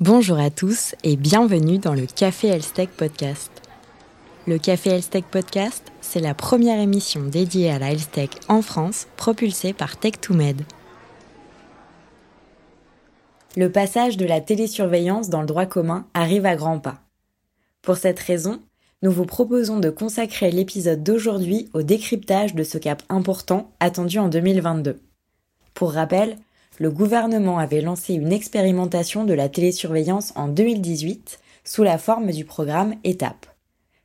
Bonjour à tous et bienvenue dans le Café Elstech Podcast. Le Café Elstech Podcast, c'est la première émission dédiée à la Elstech en France, propulsée par Tech2Med. Le passage de la télésurveillance dans le droit commun arrive à grands pas. Pour cette raison, nous vous proposons de consacrer l'épisode d'aujourd'hui au décryptage de ce cap important attendu en 2022. Pour rappel, le gouvernement avait lancé une expérimentation de la télésurveillance en 2018 sous la forme du programme ETAP.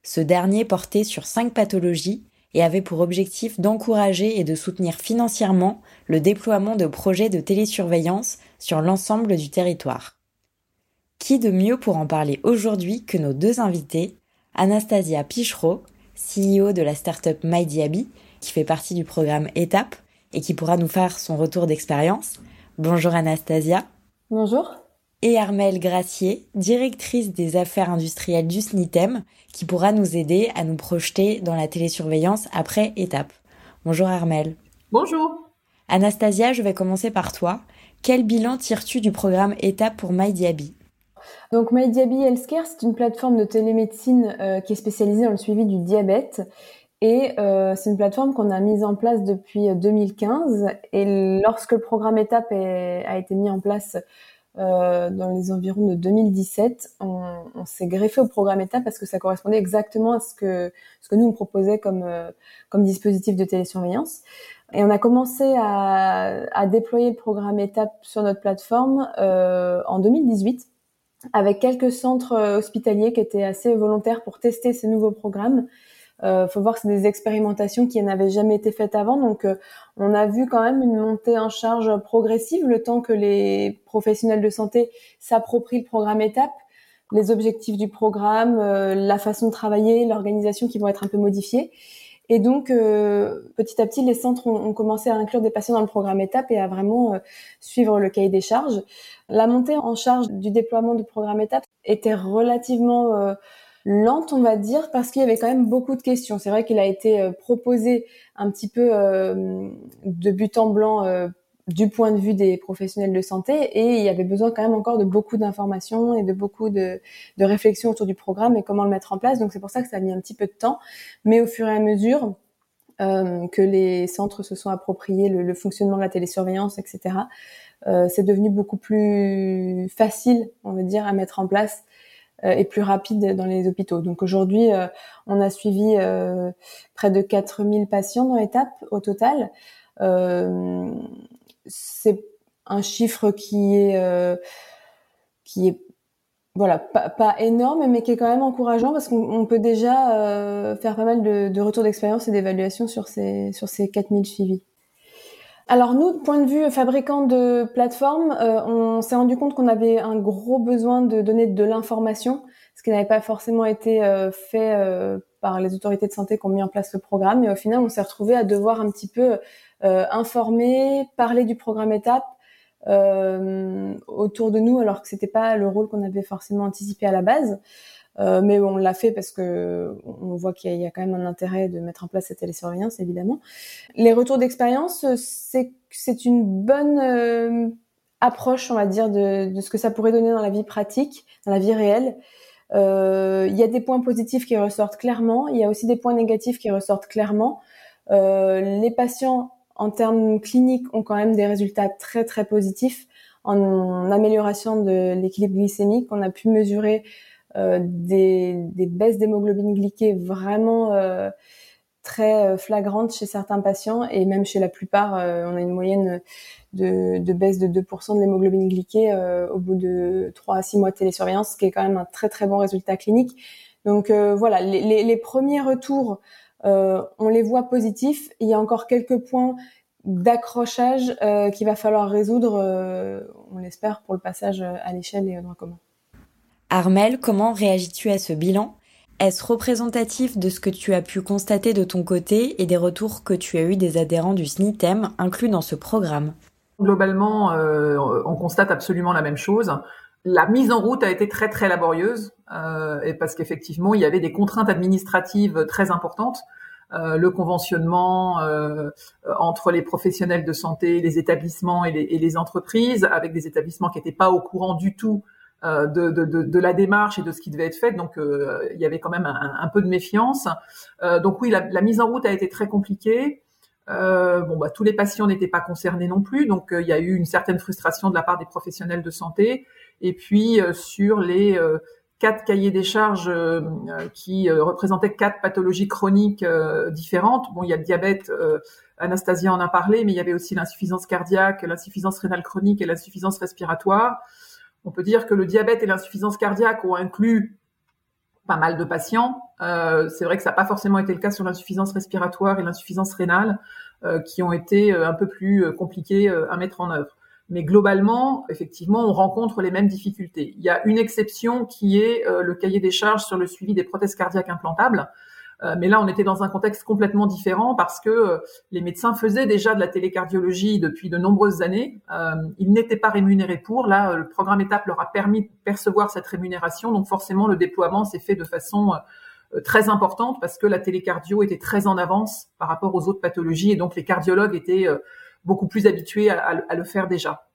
Ce dernier portait sur cinq pathologies et avait pour objectif d'encourager et de soutenir financièrement le déploiement de projets de télésurveillance sur l'ensemble du territoire. Qui de mieux pour en parler aujourd'hui que nos deux invités, Anastasia Pichereau, CEO de la startup MyDiaby, qui fait partie du programme ETAP et qui pourra nous faire son retour d'expérience, Bonjour Anastasia. Bonjour. Et Armelle Gracier, directrice des affaires industrielles du SNITEM, qui pourra nous aider à nous projeter dans la télésurveillance après étape. Bonjour Armelle. Bonjour. Anastasia, je vais commencer par toi. Quel bilan tires-tu du programme étape pour MyDiaby? Donc MyDiaby Healthcare, c'est une plateforme de télémédecine euh, qui est spécialisée dans le suivi du diabète et euh, c'est une plateforme qu'on a mise en place depuis 2015. Euh, et lorsque le programme Étape a été mis en place euh, dans les environs de 2017, on, on s'est greffé au programme Étape parce que ça correspondait exactement à ce que ce que nous on proposait comme euh, comme dispositif de télésurveillance. Et on a commencé à, à déployer le programme Étape sur notre plateforme euh, en 2018 avec quelques centres hospitaliers qui étaient assez volontaires pour tester ces nouveaux programmes euh, faut voir que c'est des expérimentations qui n'avaient jamais été faites avant, donc euh, on a vu quand même une montée en charge progressive le temps que les professionnels de santé s'approprient le programme étape, les objectifs du programme, euh, la façon de travailler, l'organisation qui vont être un peu modifiées. Et donc, euh, petit à petit, les centres ont, ont, commencé à inclure des patients dans le programme étape et à vraiment suivre le cahier des charges. La montée en charge du déploiement du programme étape était relativement lente, on va dire, parce qu'il y avait quand même beaucoup de questions. C'est vrai qu'il a été euh, proposé un petit peu euh, de but en blanc euh, du point de vue des professionnels de santé et il y avait besoin quand même encore de beaucoup d'informations et de beaucoup de, de réflexions autour du programme et comment le mettre en place. Donc c'est pour ça que ça a mis un petit peu de temps. Mais au fur et à mesure euh, que les centres se sont appropriés le, le fonctionnement de la télésurveillance, etc., euh, c'est devenu beaucoup plus facile, on va dire, à mettre en place et plus rapide dans les hôpitaux. Donc aujourd'hui, euh, on a suivi euh, près de 4000 patients dans l'étape au total. c'est un chiffre qui est qui est voilà pas, pas, énorme mais qui est quand même encourageant parce qu'on peut déjà faire pas mal de, de retours d'expérience et d'évaluation sur ces sur ces 4000 suivis. Alors nous, point de vue fabricant de plateforme, euh, on s'est rendu compte qu'on avait un gros besoin de donner de l'information, ce qui n'avait pas forcément été euh, fait euh, par les autorités de santé qui ont mis en place le programme. Et au final, on s'est retrouvé à devoir un petit peu informer, parler du programme étape autour de nous, alors que c'était pas le rôle qu'on avait forcément anticipé à la base. Euh, mais on l'a fait parce que on voit qu'il y, a quand même un intérêt de mettre en place cette télésurveillance, évidemment. Les retours d'expérience, c'est c'est une bonne euh, approche, on va dire, de, de, ce que ça pourrait donner dans la vie pratique, dans la vie réelle. Euh, il y a des points positifs qui ressortent clairement, il y a aussi des points négatifs qui ressortent clairement. Euh, les patients, en termes cliniques, ont quand même des résultats très très positifs en amélioration de l'équilibre glycémique. On a pu mesurer euh, des, des, baisses d'hémoglobine glyquée vraiment euh, très euh, flagrantes chez certains patients et même chez la plupart, on a une moyenne de, de baisse de 2% de l'hémoglobine glyquée au bout de 3 à 6 mois de télésurveillance, ce qui est quand même un très très bon résultat clinique. Donc voilà, les, les, les, premiers retours, on les voit positifs. Il y a encore quelques points d'accrochage qu'il va falloir résoudre, on l'espère, pour le passage à l'échelle et au droit commun. Armel, comment réagis-tu à ce bilan? Est-ce représentatif de ce que tu as pu constater de ton côté et des retours que tu as eus des adhérents du SNITEM inclus dans ce programme? Globalement, euh, on constate absolument la même chose. La mise en route a été très très laborieuse euh, et parce qu'effectivement il y avait des contraintes administratives très importantes. Euh, le conventionnement entre les professionnels de santé, les établissements et les, et les, entreprises, avec des établissements qui n'étaient pas au courant du tout de, de, la démarche et de ce qui devait être fait. Donc, il y avait quand même un, peu de méfiance. donc oui, la, mise en route a été très compliquée. bon, bah, tous les patients n'étaient pas concernés non plus, donc il y a eu une certaine frustration de la part des professionnels de santé. Et puis sur les quatre cahiers des charges euh, qui euh, représentaient quatre pathologies chroniques euh, différentes. Bon, il y a le diabète, Anastasia en a parlé, mais il y avait aussi l'insuffisance cardiaque, l'insuffisance rénale chronique et l'insuffisance respiratoire. On peut dire que le diabète et l'insuffisance cardiaque ont inclus pas mal de patients. c'est vrai que ça n'a pas forcément été le cas sur l'insuffisance respiratoire et l'insuffisance rénale, qui ont été un peu plus compliquées à mettre en œuvre. Mais globalement, effectivement, on rencontre les mêmes difficultés. Il y a une exception qui est euh, le cahier des charges sur le suivi des prothèses cardiaques implantables. Euh, mais là, on était dans un contexte complètement différent parce que euh, les médecins faisaient déjà de la télécardiologie depuis de nombreuses années. ils n'étaient pas rémunérés pour. Là, le programme étape leur a permis de percevoir cette rémunération. Donc forcément, le déploiement s'est fait de façon très importante parce que la télécardio était très en avance par rapport aux autres pathologies et donc les cardiologues étaient beaucoup plus habitués à, le faire déjà.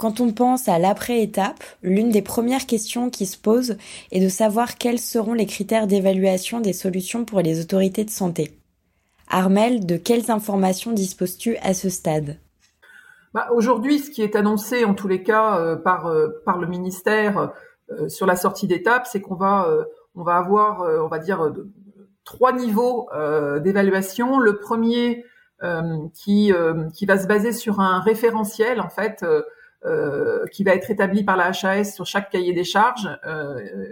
Quand on pense à l'après-étape, l'une des premières questions qui se posent est de savoir quels seront les critères d'évaluation des solutions pour les autorités de santé. Armel, de quelles informations disposes-tu à ce stade? Bah, Aujourd'hui, ce qui est annoncé en tous les cas euh, par, euh, par le ministère euh, sur la sortie d'étape, c'est qu'on va, va avoir, on va dire, trois niveaux d'évaluation. Le premier, qui, qui va se baser sur un référentiel en fait euh, qui va être établi par la HAS sur chaque cahier des charges,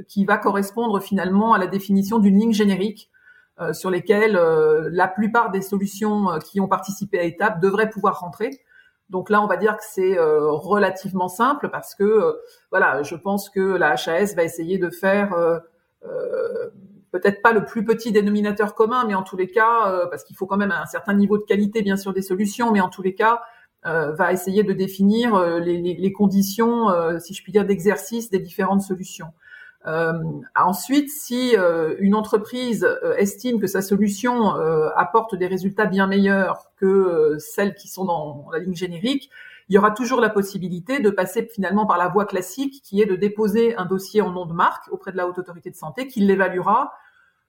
qui va correspondre finalement à la définition d'une ligne générique sur lesquelles la plupart des solutions qui ont participé à étape devraient pouvoir rentrer. Donc là, on va dire que c'est relativement simple parce que voilà, je pense que la HAS va essayer de faire peut-être pas le plus petit dénominateur commun, mais en tous les cas, euh, parce qu'il faut quand même un certain niveau de qualité, bien sûr, des solutions, mais en tous les cas, euh, va essayer de définir euh, les, les, conditions, si je puis dire, d'exercice des différentes solutions. ensuite, si une entreprise estime que sa solution apporte des résultats bien meilleurs que celles qui sont dans la ligne générique, il y aura toujours la possibilité de passer finalement par la voie classique qui est de déposer un dossier en nom de marque auprès de la haute autorité de santé qui l'évaluera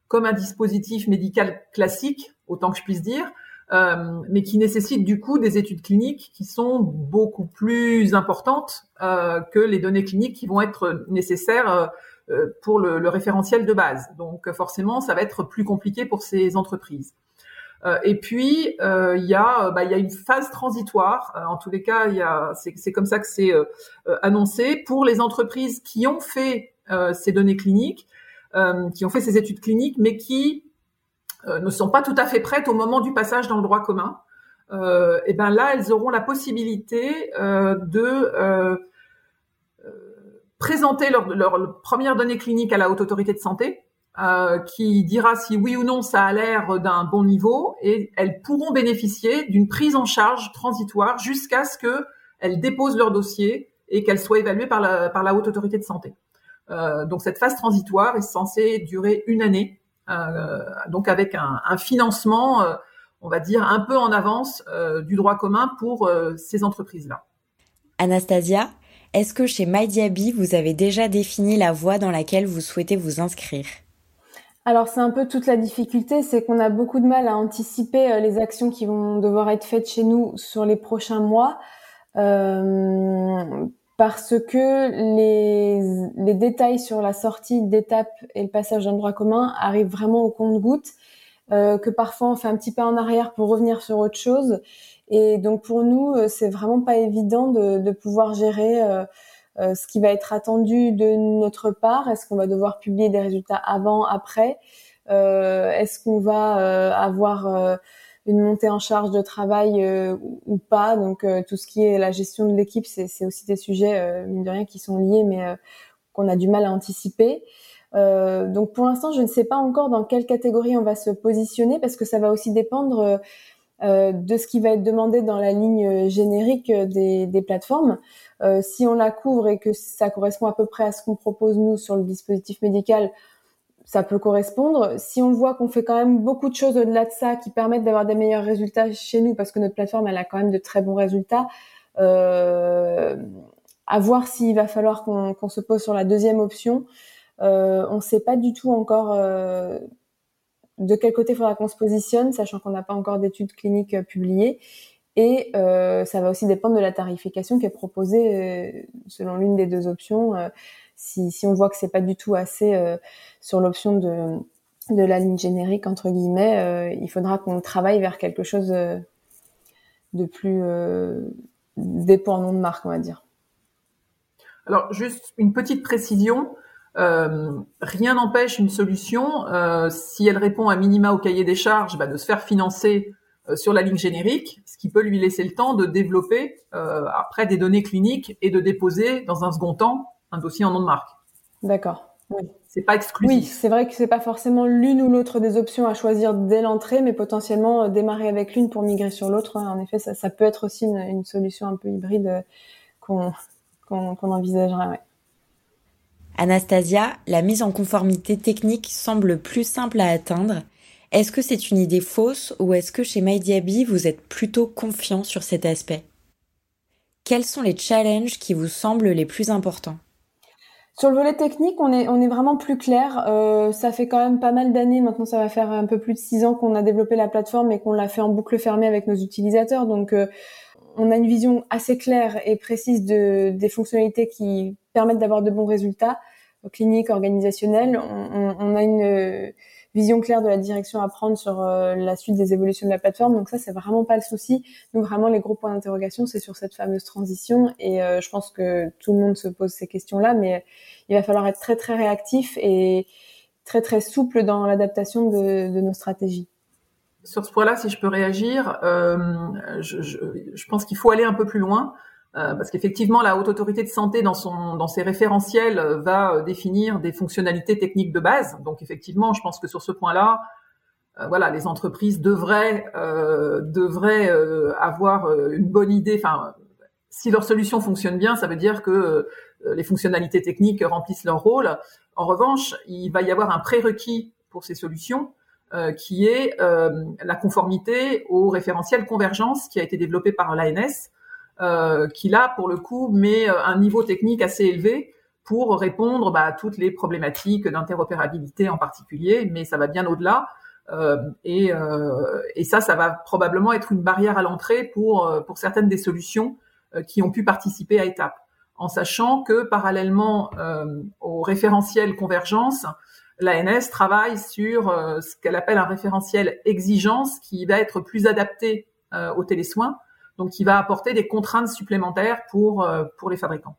comme un dispositif médical classique, autant que je puisse dire, euh, mais qui nécessite du coup des études cliniques qui sont beaucoup plus importantes euh, que les données cliniques qui vont être nécessaires euh, pour le, le, référentiel de base. Donc forcément, ça va être plus compliqué pour ces entreprises. Et puis il y a bah, y a une phase transitoire. en tous les cas, c'est comme ça que c'est annoncé pour les entreprises qui ont fait ces données cliniques qui ont fait ces études cliniques, mais qui ne sont pas tout à fait prêtes au moment du passage dans le droit commun. Euh, et ben là, elles auront la possibilité de présenter leur, leur, première donnée clinique à la haute autorité de santé, euh, qui dira si oui ou non ça a l'air d'un bon niveau, et elles pourront bénéficier d'une prise en charge transitoire jusqu'à ce qu'elles déposent leur dossier et qu'elles soient évaluées par la, haute autorité de santé. Euh, donc cette phase transitoire est censée durer une année, euh, donc avec un, un financement, euh, on va dire, un peu en avance du droit commun pour ces entreprises-là. Anastasia, est-ce que chez MyDiaby, vous avez déjà défini la voie dans laquelle vous souhaitez vous inscrire? Alors c'est un peu toute la difficulté, c'est qu'on a beaucoup de mal à anticiper les actions qui vont devoir être faites chez nous sur les prochains mois. Euh, parce que les, les détails sur la sortie d'étape et le passage d'un droit commun arrivent vraiment au compte-goutte, euh, que parfois on fait un petit pas en arrière pour revenir sur autre chose. Et donc pour nous, euh, c'est vraiment pas évident de, de pouvoir gérer euh, euh, ce qui va être attendu de notre part. Est-ce qu'on va devoir publier des résultats avant, après? Euh, Est-ce qu'on va avoir une montée en charge de travail euh, ou pas. Donc euh, tout ce qui est la gestion de l'équipe, c'est aussi des sujets euh, mine de rien qui sont liés, mais qu'on a du mal à anticiper. donc pour l'instant, je ne sais pas encore dans quelle catégorie on va se positionner parce que ça va aussi dépendre de ce qui va être demandé dans la ligne générique des, des plateformes. si on la couvre et que ça correspond à peu près à ce qu'on propose nous sur le dispositif médical, ça peut correspondre. Si on voit qu'on fait quand même beaucoup de choses au-delà de ça qui permettent d'avoir des meilleurs résultats chez nous, parce que notre plateforme, elle a quand même de très bons résultats, euh, à voir s'il va falloir qu'on se pose sur la deuxième option. on ne sait pas du tout encore de quel côté il faudra qu'on se positionne, sachant qu'on n'a pas encore d'études cliniques publiées. Et euh, ça va aussi dépendre de la tarification qui est proposée euh, selon l'une des deux options. Euh, si, on voit que c'est pas du tout assez sur l'option de, la ligne générique entre guillemets, il faudra qu'on travaille vers quelque chose de plus dépendant de marque, on va dire. Alors juste une petite précision. rien n'empêche une solution, si elle répond à minima au cahier des charges, bah, de se faire financer sur la ligne générique, ce qui peut lui laisser le temps de développer euh, après des données cliniques et de déposer dans un second temps un dossier en nom de marque. D'accord. Oui. C'est pas exclusif. Oui, c'est vrai que c'est pas forcément l'une ou l'autre des options à choisir dès l'entrée, mais potentiellement euh, démarrer avec l'une pour migrer sur l'autre. Hein. En effet, ça, ça, peut être aussi une, une, solution un peu hybride qu'on. Ouais. Anastasia, la mise en conformité technique semble plus simple à atteindre est-ce que c'est une idée fausse ou est-ce que chez MyDiaby, vous êtes plutôt confiant sur cet aspect? Quels sont les challenges qui vous semblent les plus importants? Sur le volet technique, on est, vraiment plus clair. Euh, ça fait quand même pas mal d'années, maintenant ça va faire un peu plus de six ans qu'on a développé la plateforme et qu'on l'a fait en boucle fermée avec nos utilisateurs. Donc euh, on a une vision assez claire et précise de, des fonctionnalités qui permettent d'avoir de bons résultats cliniques, organisationnels. On, on a une vision claire de la direction à prendre sur euh, la suite des évolutions de la plateforme. Donc ça, c'est vraiment pas le souci. Donc vraiment, les gros points d'interrogation, c'est sur cette fameuse transition. Et euh, je pense que tout le monde se pose ces questions-là, mais il va falloir être très très réactif et très très souple dans l'adaptation de, de nos stratégies. Sur ce point-là, si je peux réagir, euh, je, je, je, pense qu'il faut aller un peu plus loin. Euh, parce qu'effectivement, la haute autorité de santé, dans, son, dans ses référentiels, euh, va euh, définir des fonctionnalités techniques de base. Donc, effectivement, je pense que sur ce point-là, voilà, les entreprises devraient, devraient avoir une bonne idée. Enfin, si leur solution fonctionne bien, ça veut dire que les fonctionnalités techniques remplissent leur rôle. En revanche, il va y avoir un prérequis pour ces solutions, qui est la conformité au référentiel convergence qui a été développé par l'ANS euh, qui là, pour le coup, met euh, un niveau technique assez élevé pour répondre bah, à toutes les problématiques d'interopérabilité en particulier, mais ça va bien au-delà. Euh, et, euh, et, ça, ça va probablement être une barrière à l'entrée pour, euh, pour certaines des solutions qui ont pu participer à étape, en sachant que parallèlement au référentiel convergence, l'ANS travaille sur ce qu'elle appelle un référentiel exigence qui va être plus adapté aux télésoins donc qui va apporter des contraintes supplémentaires pour, euh, pour les fabricants.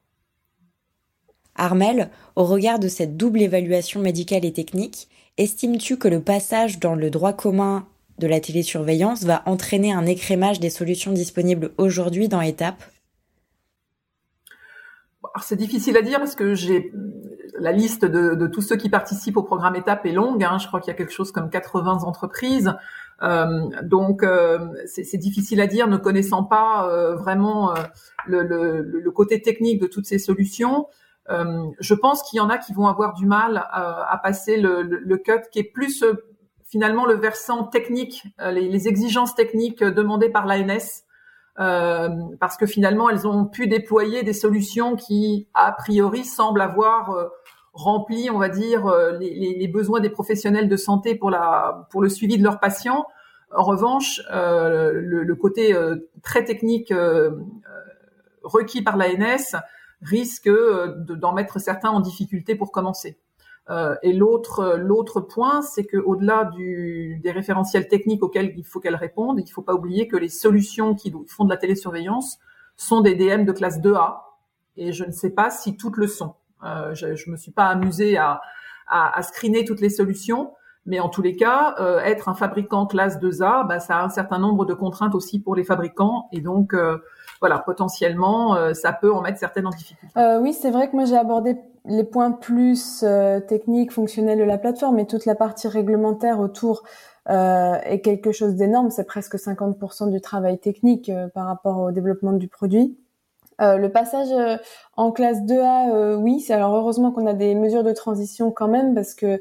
Armel, au regard de cette double évaluation médicale et technique, estimes-tu que le passage dans le droit commun de la télésurveillance va entraîner un écrémage des solutions disponibles aujourd'hui dans Étape? C'est difficile à dire parce que j'ai la liste de, tous ceux qui participent au programme Étape est longue. Hein. Je crois qu'il y a quelque chose comme 80 entreprises. Euh, donc euh, c'est difficile à dire, ne connaissant pas euh, vraiment le, côté technique de toutes ces solutions. je pense qu'il y en a qui vont avoir du mal à passer le, cut qui est plus finalement le versant technique, les, exigences techniques demandées par l'ANS. Parce que finalement elles ont pu déployer des solutions qui a priori semblent avoir rempli, on va dire, euh, les, les, besoins des professionnels de santé pour, la, pour le suivi de leurs patients. En revanche, euh, le, le, côté euh, très technique requis par l'ANS risque d'en mettre certains en difficulté pour commencer. et l'autre point, c'est que au-delà des référentiels techniques auxquels il faut qu'elles répondent, il ne faut pas oublier que les solutions qui font de la télésurveillance sont des DM de classe 2A, et je ne sais pas si toutes le sont. Euh, je, je me suis pas amusée à, à, à, screener toutes les solutions, mais en tous les cas, euh, être un fabricant classe 2A, bah, ça a un certain nombre de contraintes aussi pour les fabricants, et donc euh, voilà, potentiellement, euh, ça peut en mettre certaines en difficulté. oui, c'est vrai que moi j'ai abordé les points plus techniques, fonctionnels de la plateforme, mais toute la partie réglementaire autour euh, est quelque chose d'énorme. C'est presque 50% du travail technique par rapport au développement du produit. Euh, le passage euh, en classe 2A, euh, oui. Alors heureusement qu'on a des mesures de transition quand même parce que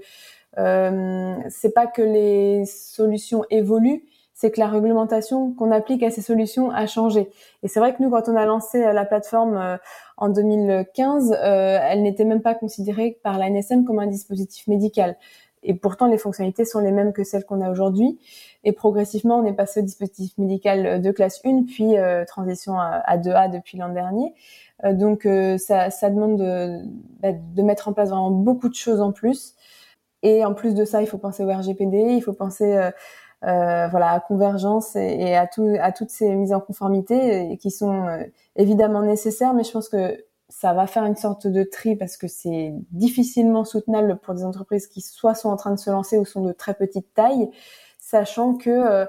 c'est pas que les solutions évoluent, c'est que la réglementation qu'on applique à ces solutions a changé. Et c'est vrai que nous, quand on a lancé la plateforme en 2015, elle n'était même pas considérée par l'ANSM comme un dispositif médical. Et pourtant, les fonctionnalités sont les mêmes que celles qu'on a aujourd'hui. Et progressivement, on est passé au dispositif médical de classe 1, puis transition à 2A depuis l'an dernier. Euh, donc euh, ça, ça, demande de, bah, de, mettre en place vraiment beaucoup de choses en plus. Et en plus de ça, il faut penser au RGPD, il faut penser euh, euh, voilà à convergence et, et, à, tout, à toutes ces mises en conformité qui sont évidemment nécessaires, mais je pense que ça va faire une sorte de tri parce que c'est difficilement soutenable pour des entreprises qui soit sont en train de se lancer ou sont de très petite taille, sachant que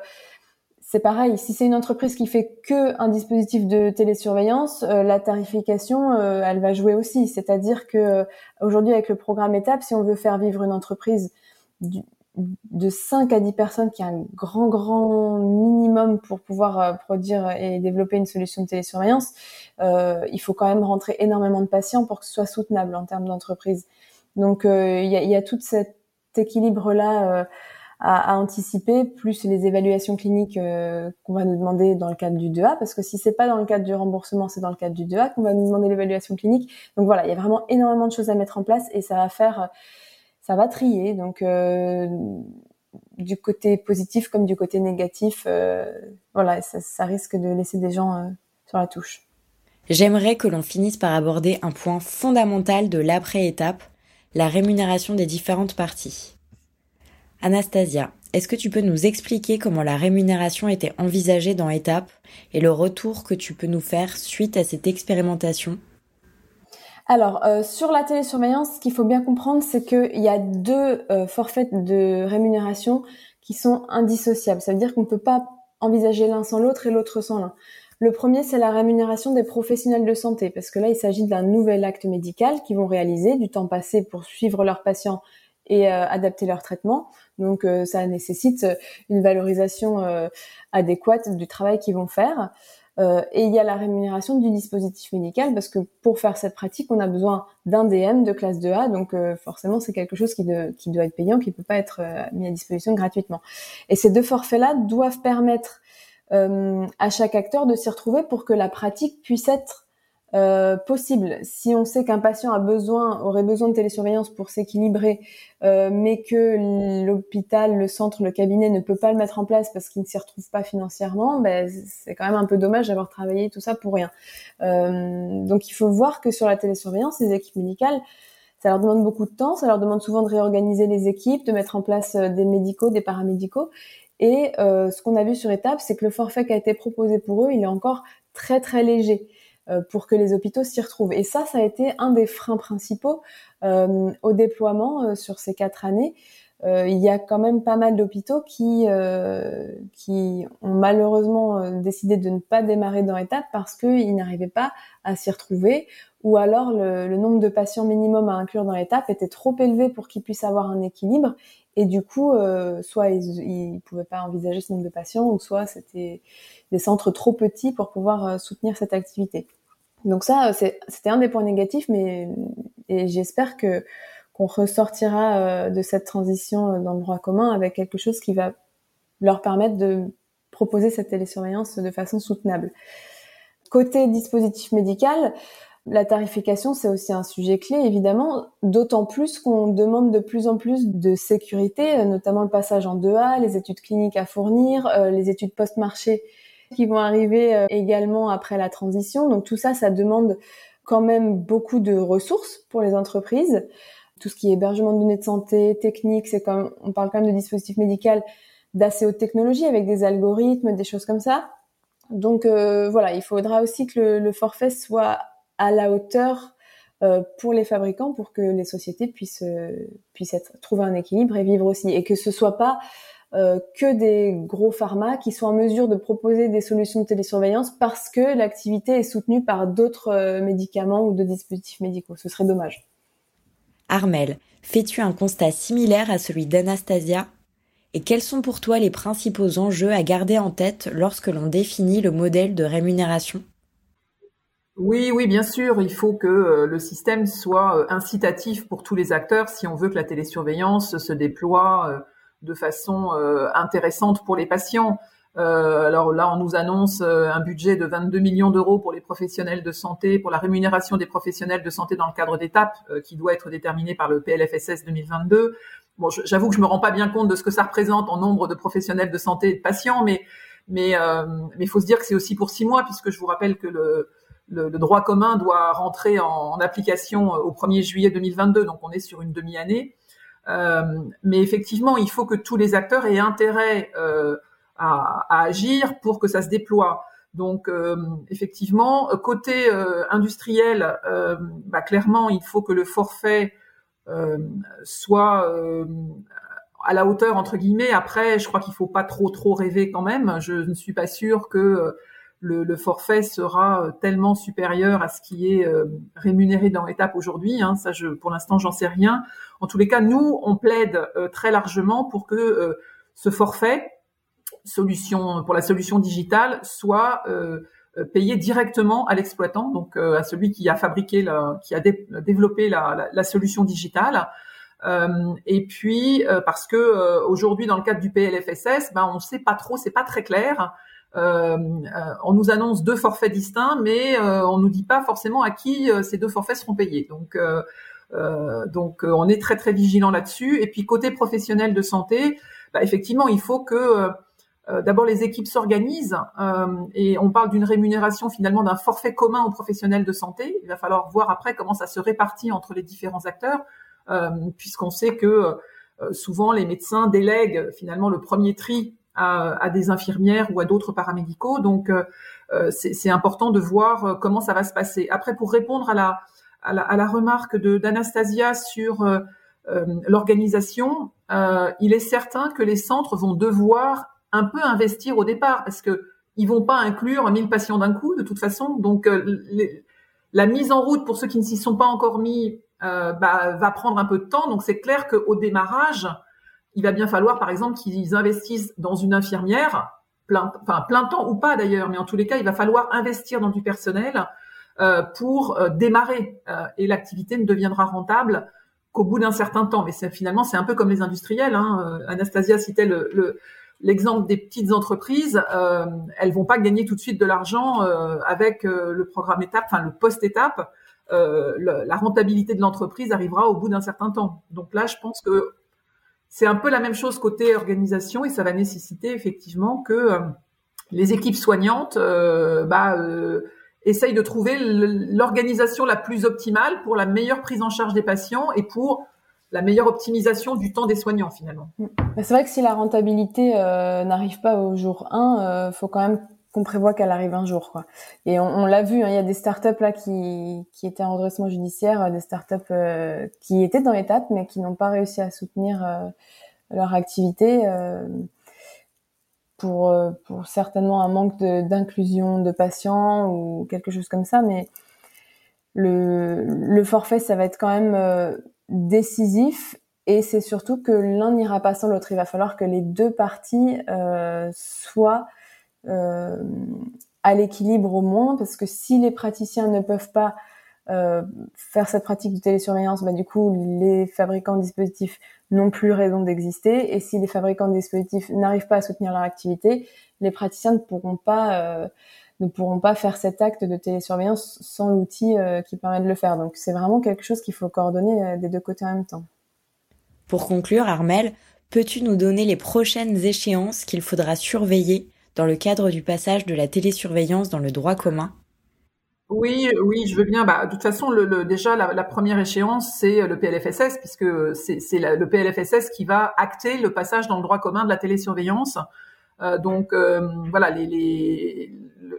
c'est pareil, si c'est une entreprise qui fait que un dispositif de télésurveillance, euh, la tarification, euh, elle va jouer aussi. C'est-à-dire que euh, aujourd'hui, avec le programme Étape, si on veut faire vivre une entreprise de 5 à 10 personnes, qui a un grand, grand minimum pour pouvoir produire et développer une solution de télésurveillance, il faut quand même rentrer énormément de patients pour que ce soit soutenable en termes d'entreprise. Donc, il y a, y, a, tout cet équilibre-là à, anticiper, plus les évaluations cliniques euh, qu'on va nous demander dans le cadre du 2A, parce que si c'est pas dans le cadre du remboursement, c'est dans le cadre du 2A qu'on va nous demander l'évaluation clinique. Donc voilà, il y a vraiment énormément de choses à mettre en place et ça va faire, ça va trier. Donc euh, du côté positif comme du côté négatif, euh, voilà, ça, ça, risque de laisser des gens sur la touche. J'aimerais que l'on finisse par aborder un point fondamental de l'après-étape, la rémunération des différentes parties. Anastasia, est-ce que tu peux nous expliquer comment la rémunération était envisagée dans Étape et le retour que tu peux nous faire suite à cette expérimentation? Alors, euh, sur la télésurveillance, ce qu'il faut bien comprendre, c'est qu'il y a deux euh, forfaits de rémunération qui sont indissociables. Ça veut dire qu'on ne peut pas envisager l'un sans l'autre et l'autre sans l'un. Le premier, c'est la rémunération des professionnels de santé, parce que là, il s'agit d'un nouvel acte médical qu'ils vont réaliser, du temps passé pour suivre leurs patients et euh, adapter leur traitement. Donc euh, ça nécessite une valorisation adéquate du travail qu'ils vont faire. Et il y a la rémunération du dispositif médical parce que pour faire cette pratique, on a besoin d'un DM de classe 2A, donc forcément c'est quelque chose qui, qui, doit être payant, qui peut pas être mis à disposition gratuitement. Et ces deux forfaits-là doivent permettre à chaque acteur de s'y retrouver pour que la pratique puisse être euh, possible. Si on sait qu'un patient a besoin, aurait besoin de télésurveillance pour s'équilibrer, euh, mais que l'hôpital, le centre, le cabinet ne peut pas le mettre en place parce qu'il ne s'y retrouve pas financièrement, ben, c'est quand même un peu dommage d'avoir travaillé tout ça pour rien. Euh, donc il faut voir que sur la télésurveillance, les équipes médicales, ça leur demande beaucoup de temps, ça leur demande souvent de réorganiser les équipes, de mettre en place des médicaux, des paramédicaux. Et ce qu'on a vu sur étape, c'est que le forfait qui a été proposé pour eux, il est encore très très léger. Euh, pour que les hôpitaux s'y retrouvent. Et ça, ça a été un des freins principaux euh, au déploiement euh, sur ces quatre années. il y a quand même pas mal d'hôpitaux qui qui ont malheureusement décidé de ne pas démarrer dans l'étape parce qu'ils n'arrivaient pas à s'y retrouver ou alors le, nombre de patients minimum à inclure dans l'étape était trop élevé pour qu'ils puissent avoir un équilibre et du coup soit ils, ne pouvaient pas envisager ce nombre de patients ou soit c'était des centres trop petits pour pouvoir soutenir cette activité. Donc ça, c'était un des points négatifs, mais j'espère que qu'on ressortira euh, de cette transition euh, dans le droit commun avec quelque chose qui va leur permettre de proposer cette télésurveillance de façon soutenable. Côté dispositif médical, la tarification, c'est aussi un sujet clé, évidemment, d'autant plus qu'on demande de plus en plus de sécurité, notamment le passage en 2A, les études cliniques à fournir, euh, les études post-marché qui vont arriver euh, également après la transition. Donc tout ça, ça demande quand même beaucoup de ressources pour les entreprises. Tout ce qui est hébergement de données de santé, technique, c'est comme on parle quand même de dispositifs médicaux d'assez haute technologie avec des algorithmes, des choses comme ça. Donc euh, voilà, il faudra aussi que le, le, forfait soit à la hauteur euh, pour les fabricants, pour que les sociétés puissent puissent être, trouver un équilibre et vivre aussi, et que ce soit pas euh, que des gros pharma qui sont en mesure de proposer des solutions de télésurveillance parce que l'activité est soutenue par d'autres euh, médicaments ou de dispositifs médicaux. Ce serait dommage. Armel, fais-tu un constat similaire à celui d'Anastasia? Et quels sont pour toi les principaux enjeux à garder en tête lorsque l'on définit le modèle de rémunération? Oui, oui, bien sûr, il faut que euh, le système soit incitatif pour tous les acteurs si on veut que la télésurveillance se déploie de façon euh, intéressante pour les patients. Euh, alors là, on nous annonce euh, un budget de 22 millions d'euros pour les professionnels de santé, pour la rémunération des professionnels de santé dans le cadre d'étapes, euh, qui doit être déterminé par le PLFSS 2022. Bon, j'avoue que je me rends pas bien compte de ce que ça représente en nombre de professionnels de santé et de patients, mais mais mais il faut se dire que c'est aussi pour six mois, puisque je vous rappelle que le le, droit commun doit rentrer en, en, application au 1er juillet 2022, donc on est sur une demi-année. Euh, mais effectivement, il faut que tous les acteurs aient intérêt euh, à, agir pour que ça se déploie. Donc euh, effectivement, côté industriel, bah, clairement, il faut que le forfait soit à la hauteur entre guillemets. Après, je crois qu'il faut pas trop trop rêver quand même. Je ne suis pas sûre que le, le, forfait sera tellement supérieur à ce qui est rémunéré dans l'étape aujourd'hui. Hein. Ça, je, pour l'instant, j'en sais rien. En tous les cas, nous, on plaide très largement pour que ce forfait solution pour la solution digitale soit euh, euh, payé directement à l'exploitant, donc euh, à celui qui a fabriqué, la, qui a développé la, la, la, solution digitale. Euh, et puis parce que aujourd'hui dans le cadre du PLFSS, ben on sait pas trop, c'est pas très clair. On nous annonce deux forfaits distincts, mais on nous dit pas forcément à qui ces deux forfaits seront payés. Donc donc on est très très vigilant là-dessus. Et puis côté professionnel de santé, bah, effectivement il faut que euh, d'abord les équipes s'organisent euh, et on parle d'une rémunération finalement d'un forfait commun aux professionnels de santé. Il va falloir voir après comment ça se répartit entre les différents acteurs, euh, puisqu'on sait que souvent les médecins délèguent finalement le premier tri à, des infirmières ou à d'autres paramédicaux. Donc c'est important de voir comment ça va se passer. Après, pour répondre à la, à la, à la remarque d'Anastasia sur l'organisation, il est certain que les centres vont devoir un peu investir au départ parce que ils vont pas inclure 1000 patients d'un coup de toute façon. Donc euh, la mise en route pour ceux qui ne s'y sont pas encore mis euh, bah, va prendre un peu de temps. Donc c'est clair qu'au démarrage, il va bien falloir par exemple qu'ils investissent dans une infirmière plein, enfin plein temps ou pas d'ailleurs, mais en tous les cas il va falloir investir dans du personnel euh, pour euh, démarrer euh, et l'activité ne deviendra rentable qu'au bout d'un certain temps. Mais finalement c'est un peu comme les industriels. Hein. Anastasia citait le, le l'exemple des petites entreprises, euh, elles vont pas gagner tout de suite de l'argent avec le programme étape, enfin le post-étape. Euh, la rentabilité de l'entreprise arrivera au bout d'un certain temps. Donc là, je pense que c'est un peu la même chose côté organisation et ça va nécessiter effectivement que les équipes soignantes bah, essayent de trouver l'organisation la plus optimale pour la meilleure prise en charge des patients et pour la meilleure optimisation du temps des soignants finalement. Mm. C'est vrai que si la rentabilité euh, n'arrive pas au jour 1, euh, faut quand même qu'on prévoit qu'elle arrive un jour. Quoi. Et on, l'a vu, hein, il y a des startups là qui, qui étaient en redressement judiciaire, euh, des startups euh, qui étaient dans l'étape mais qui n'ont pas réussi à soutenir euh, leur activité pour, pour certainement un manque d'inclusion de, de, patients ou quelque chose comme ça. Mais le, le forfait, ça va être quand même décisif et c'est surtout que l'un n'ira pas sans l'autre. Il va falloir que les deux parties soient à l'équilibre au moins, parce que si les praticiens ne peuvent pas euh, faire cette pratique de télésurveillance, bah, du coup, les fabricants de dispositifs n'ont plus raison d'exister. Et si les fabricants de dispositifs n'arrivent pas à soutenir leur activité, les praticiens ne pourront pas euh, ne pourront pas faire cet acte de télésurveillance sans l'outil euh, qui permet de le faire. Donc c'est vraiment quelque chose qu'il faut coordonner euh, des deux côtés en même temps. Pour conclure, Armel, peux-tu nous donner les prochaines échéances qu'il faudra surveiller dans le cadre du passage de la télésurveillance dans le droit commun oui, oui, je veux bien. Bah, de toute façon, déjà la, première échéance, c'est le PLFSS, puisque c'est le PLFSS qui va acter le passage dans le droit commun de la télésurveillance. Euh, donc voilà, les, les,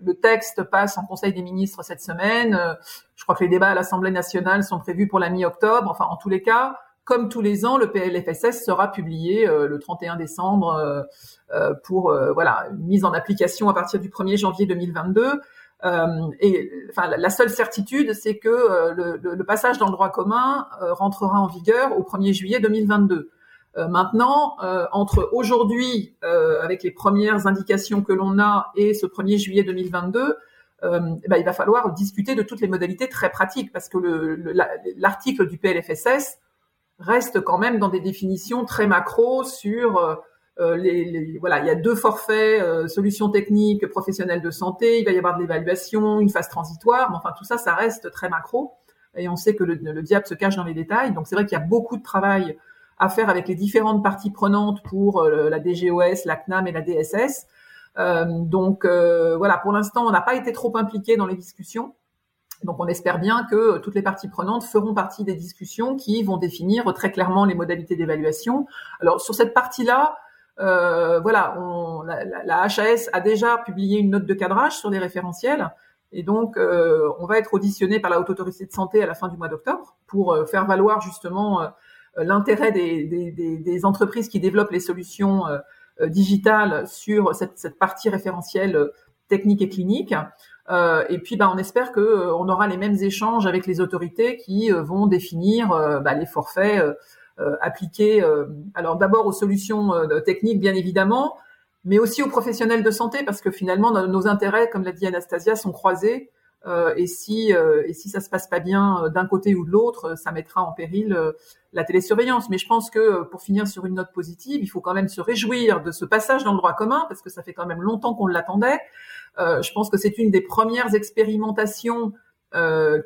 le texte passe en Conseil des ministres cette semaine. Euh, je crois que les débats à l'Assemblée nationale sont prévus pour la mi-octobre. Enfin, en tous les cas, comme tous les ans, le PLFSS sera publié euh, le 31 décembre euh, pour voilà mise en application à partir du 1er janvier 2022. et enfin, la seule certitude, c'est que le, le, passage dans le droit commun rentrera en vigueur au 1er juillet 2022. Euh, maintenant, euh, entre aujourd'hui, euh, avec les premières indications que l'on a, et ce 1er juillet 2022, eh ben, il va falloir discuter de toutes les modalités très pratiques, parce que l'article du PLFSS reste quand même dans des définitions très macro sur les, voilà, il y a deux forfaits, solutions techniques, professionnelles de santé, il va y avoir de l'évaluation, une phase transitoire, mais enfin tout ça, ça reste très macro. Et on sait que le, le diable se cache dans les détails. Donc c'est vrai qu'il y a beaucoup de travail à faire avec les différentes parties prenantes pour la DGOS, la CNAM et la DSS. Euh, donc euh, voilà, pour l'instant, on n'a pas été trop impliqué dans les discussions. Donc on espère bien que toutes les parties prenantes feront partie des discussions qui vont définir très clairement les modalités d'évaluation. Alors sur cette partie-là, euh, voilà, la, HAS a déjà publié une note de cadrage sur les référentiels. Et donc, euh, on va être auditionné par la Haute Autorité de Santé à la fin du mois d'octobre pour euh, faire valoir justement l'intérêt des, entreprises qui développent les solutions euh, digital sur cette, partie référentielle euh, technique et clinique. Euh, et puis, bah, on espère que on aura les mêmes échanges avec les autorités qui vont définir bah, les forfaits appliqués. alors d'abord aux solutions techniques, bien évidemment, mais aussi aux professionnels de santé, parce que finalement nos intérêts, comme l'a dit Anastasia, sont croisés. Euh, et si euh, et si ça se passe pas bien euh, d'un côté ou de l'autre, ça mettra en péril la télésurveillance. Mais je pense que pour finir sur une note positive, il faut quand même se réjouir de ce passage dans le droit commun parce que ça fait quand même longtemps qu'on l'attendait. je pense que c'est une des premières expérimentations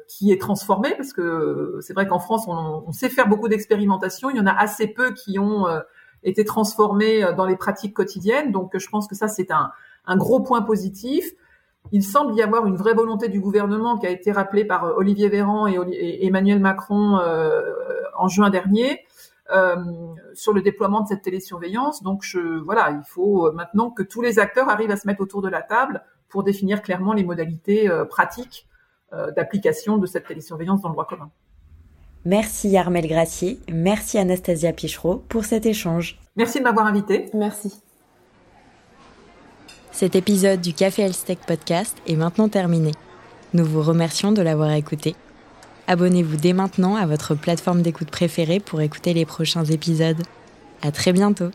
qui est transformée parce que c'est vrai qu'en France on, on, sait faire beaucoup d'expérimentations. Il y en a assez peu qui ont été transformées dans les pratiques quotidiennes. Donc je pense que ça c'est un, un gros point positif. Il semble y avoir une vraie volonté du gouvernement qui a été rappelée par euh, Olivier Véran et, Emmanuel Macron euh, en juin dernier euh, sur le déploiement de cette télésurveillance. Donc je, voilà, il faut maintenant que tous les acteurs arrivent à se mettre autour de la table pour définir clairement les modalités pratiques d'application de cette télésurveillance dans le droit commun. Merci Armel Gracier, merci Anastasia Pichereau pour cet échange. Merci de m'avoir invité. Merci. Cet épisode du Café Elstech Podcast est maintenant terminé. Nous vous remercions de l'avoir écouté. Abonnez-vous dès maintenant à votre plateforme d'écoute préférée pour écouter les prochains épisodes. À très bientôt!